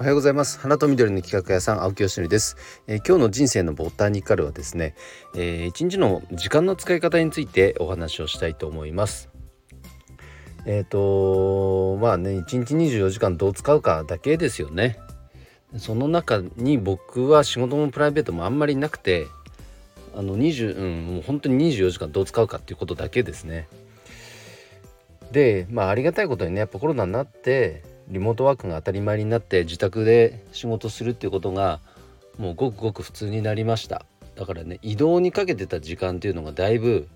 おはようございます。花と緑の企画屋さん青木よしのりです、えー、今日の人生のボタニカルはですね、えー、一日の時間の使い方についてお話をしたいと思います。えっ、ー、とまあね1日24時間どう使うかだけですよね。その中に僕は仕事もプライベートもあんまりなくてあの20うんもう本当に24時間どう使うかっていうことだけですね。でまあありがたいことにねやっぱコロナになってリモートワークが当たり前になって自宅で仕事するっていうことがもうごくごく普通になりました。だからね移動にかけてた時間っていうのがだいぶ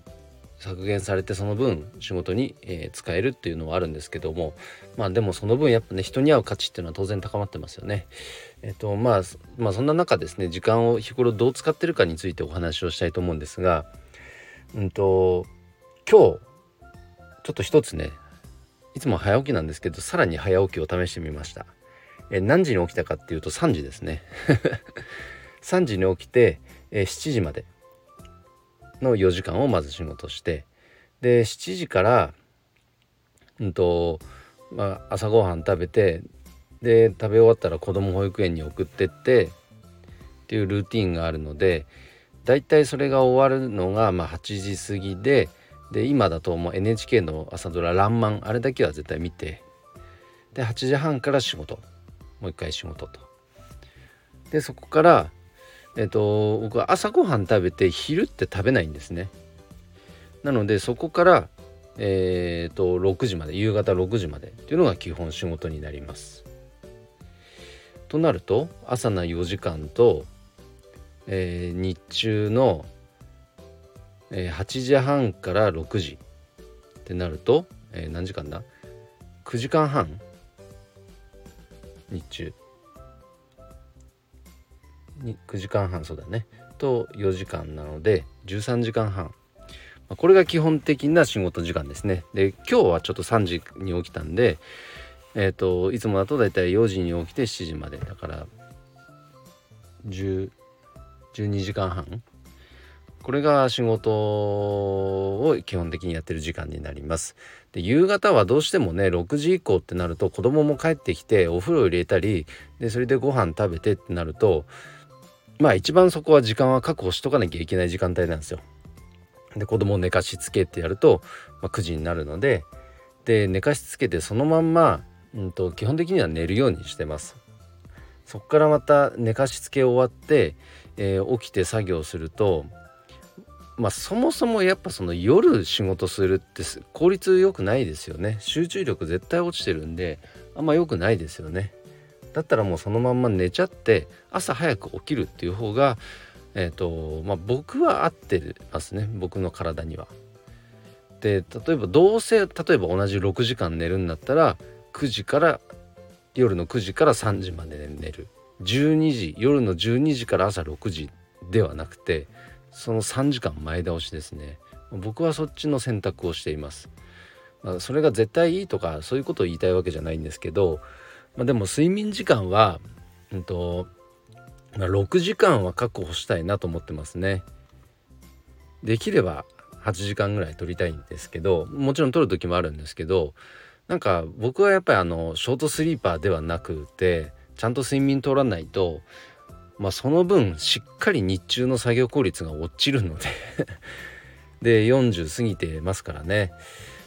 削減されてその分仕事に、え、使えるっていうのはあるんですけども。まあでもその分やっぱね人に会う価値っていうのは当然高まってますよね。えっ、とまあまあそんな中ですね時間を日頃どう使ってるかについてお話をしたいと思うんですが。うんと今日ちょっと一つねいつも早起きなんですけどさらに早起きを試してみました。え何時に起きたかっていうと3時ですね 3時に起きて、え7時までの4時間をまず仕事してで7時からうんとまあ朝ごはん食べてで食べ終わったら子供保育園に送ってってっていうルーティンがあるのでだいたいそれが終わるのがまあ8時過ぎでで今だともう NHK の朝ドラ「らんまん」あれだけは絶対見て。で8時半から仕事。もう一回仕事と。でそこからえっと僕は朝ごはん食べて昼って食べないんですね。なのでそこからえっと6時まで夕方6時までっていうのが基本仕事になります。となると朝の4時間と、えー、日中のえー、8時半から6時ってなると、えー、何時間だ？9時間半？日中。に9時間半そうだね。と4時間なので13時間半。これが基本的な仕事時間ですね。で今日はちょっと3時に起きたんでえっ、ー、といつもだと大体4時に起きて7時まで。だから10 12時間半？これが仕事を基本的にやってる時間になります。で夕方はどうしてもね6時以降ってなると子供も帰ってきてお風呂入れたりでそれでご飯食べてってなるとまあ一番そこは時間は確保しとかなきゃいけない時間帯なんですよ。で子供を寝かしつけってやると、まあ、9時になるのでで寝かしつけてそのまんま、うんと、基本的には寝るようにしてます。そこからまた寝かしつけ終わって、えー、起きて作業するとまあそもそもやっぱその夜仕事するって効率良くないですよね。集中力絶対落ちてるんであんま良くないですよね。だったらもうそのまんま寝ちゃって朝早く起きるっていう方がえっ、ー、とまあ僕は合ってますね。僕の体には。で例えばどうせ例えば同じ6時間寝るんだったら9時から夜の9時から3時まで寝る。12時夜の12時から朝6時ではなくてその3時間前倒しですね。僕はそっちの選択をしています、まあ、それが絶対いいとかそういうことを言いたいわけじゃないんですけど、まあ、でも睡眠時間は、うんとまあ、6時間は確保したいなと思ってますね。できれば8時間ぐらい取りたいんですけどもちろん取る時もあるんですけどなんか僕はやっぱりあのショートスリーパーではなくてちゃんと睡眠取らないとまあその分しっかり日中の作業効率が落ちるので で40過ぎてますからね。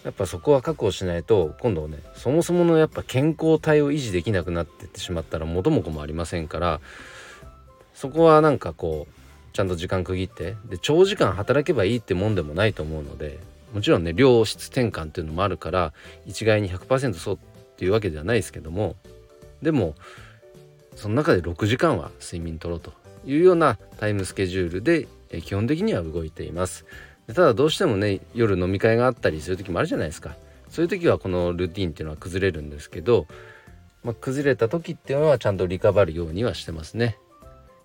やっぱそこは確保しないと今度ねそもそものやっぱ健康体を維持できなくなってってしまったら元も子もありませんからそこはなんかこうちゃんと時間区切ってで長時間働けばいいってもんでもないと思うのでもちろんね量質転換っていうのもあるから一概に100%そうっていうわけではないですけどもでもその中で6時間は睡眠とろうというようなタイムスケジュールで基本的には動いています。ただどうしてもね夜飲み会があったりする時もあるじゃないですか。そういう時はこのルーティンっていうのは崩れるんですけど、まあ、崩れた時っていうのはちゃんとリカバるようにはしてますね。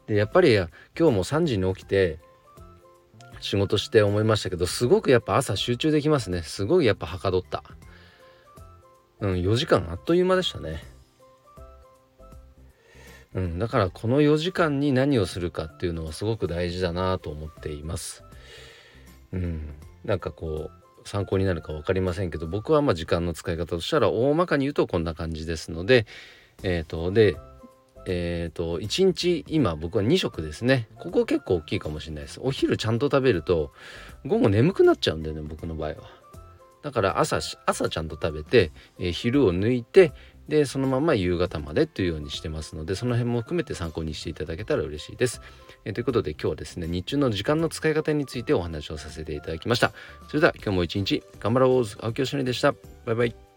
でやっぱり今日も3時に起きて仕事して思いましたけどすごくやっぱ朝集中できますね。すごいやっぱはかどった。うん4時間あっという間でしたね。うん、だからこの4時間に何をするかっていうのはすごく大事だなと思っています。うん、なんかこう参考になるか分かりませんけど僕はまあ時間の使い方としたら大まかに言うとこんな感じですので、えーと、でえーと、1日今僕は2食ですね。ここ結構大きいかもしれないです。お昼ちゃんと食べると午後眠くなっちゃうんだよね僕の場合は。だから朝朝ちゃんと食べて、えー、昼を抜いてでそのまま夕方までというようにしてますのでその辺も含めて参考にしていただけたら嬉しいです、えー、ということで今日はですね日中の時間の使い方についてお話をさせていただきました。それでは今日も一日頑張ろう。青木よしのりでした。バイバイ。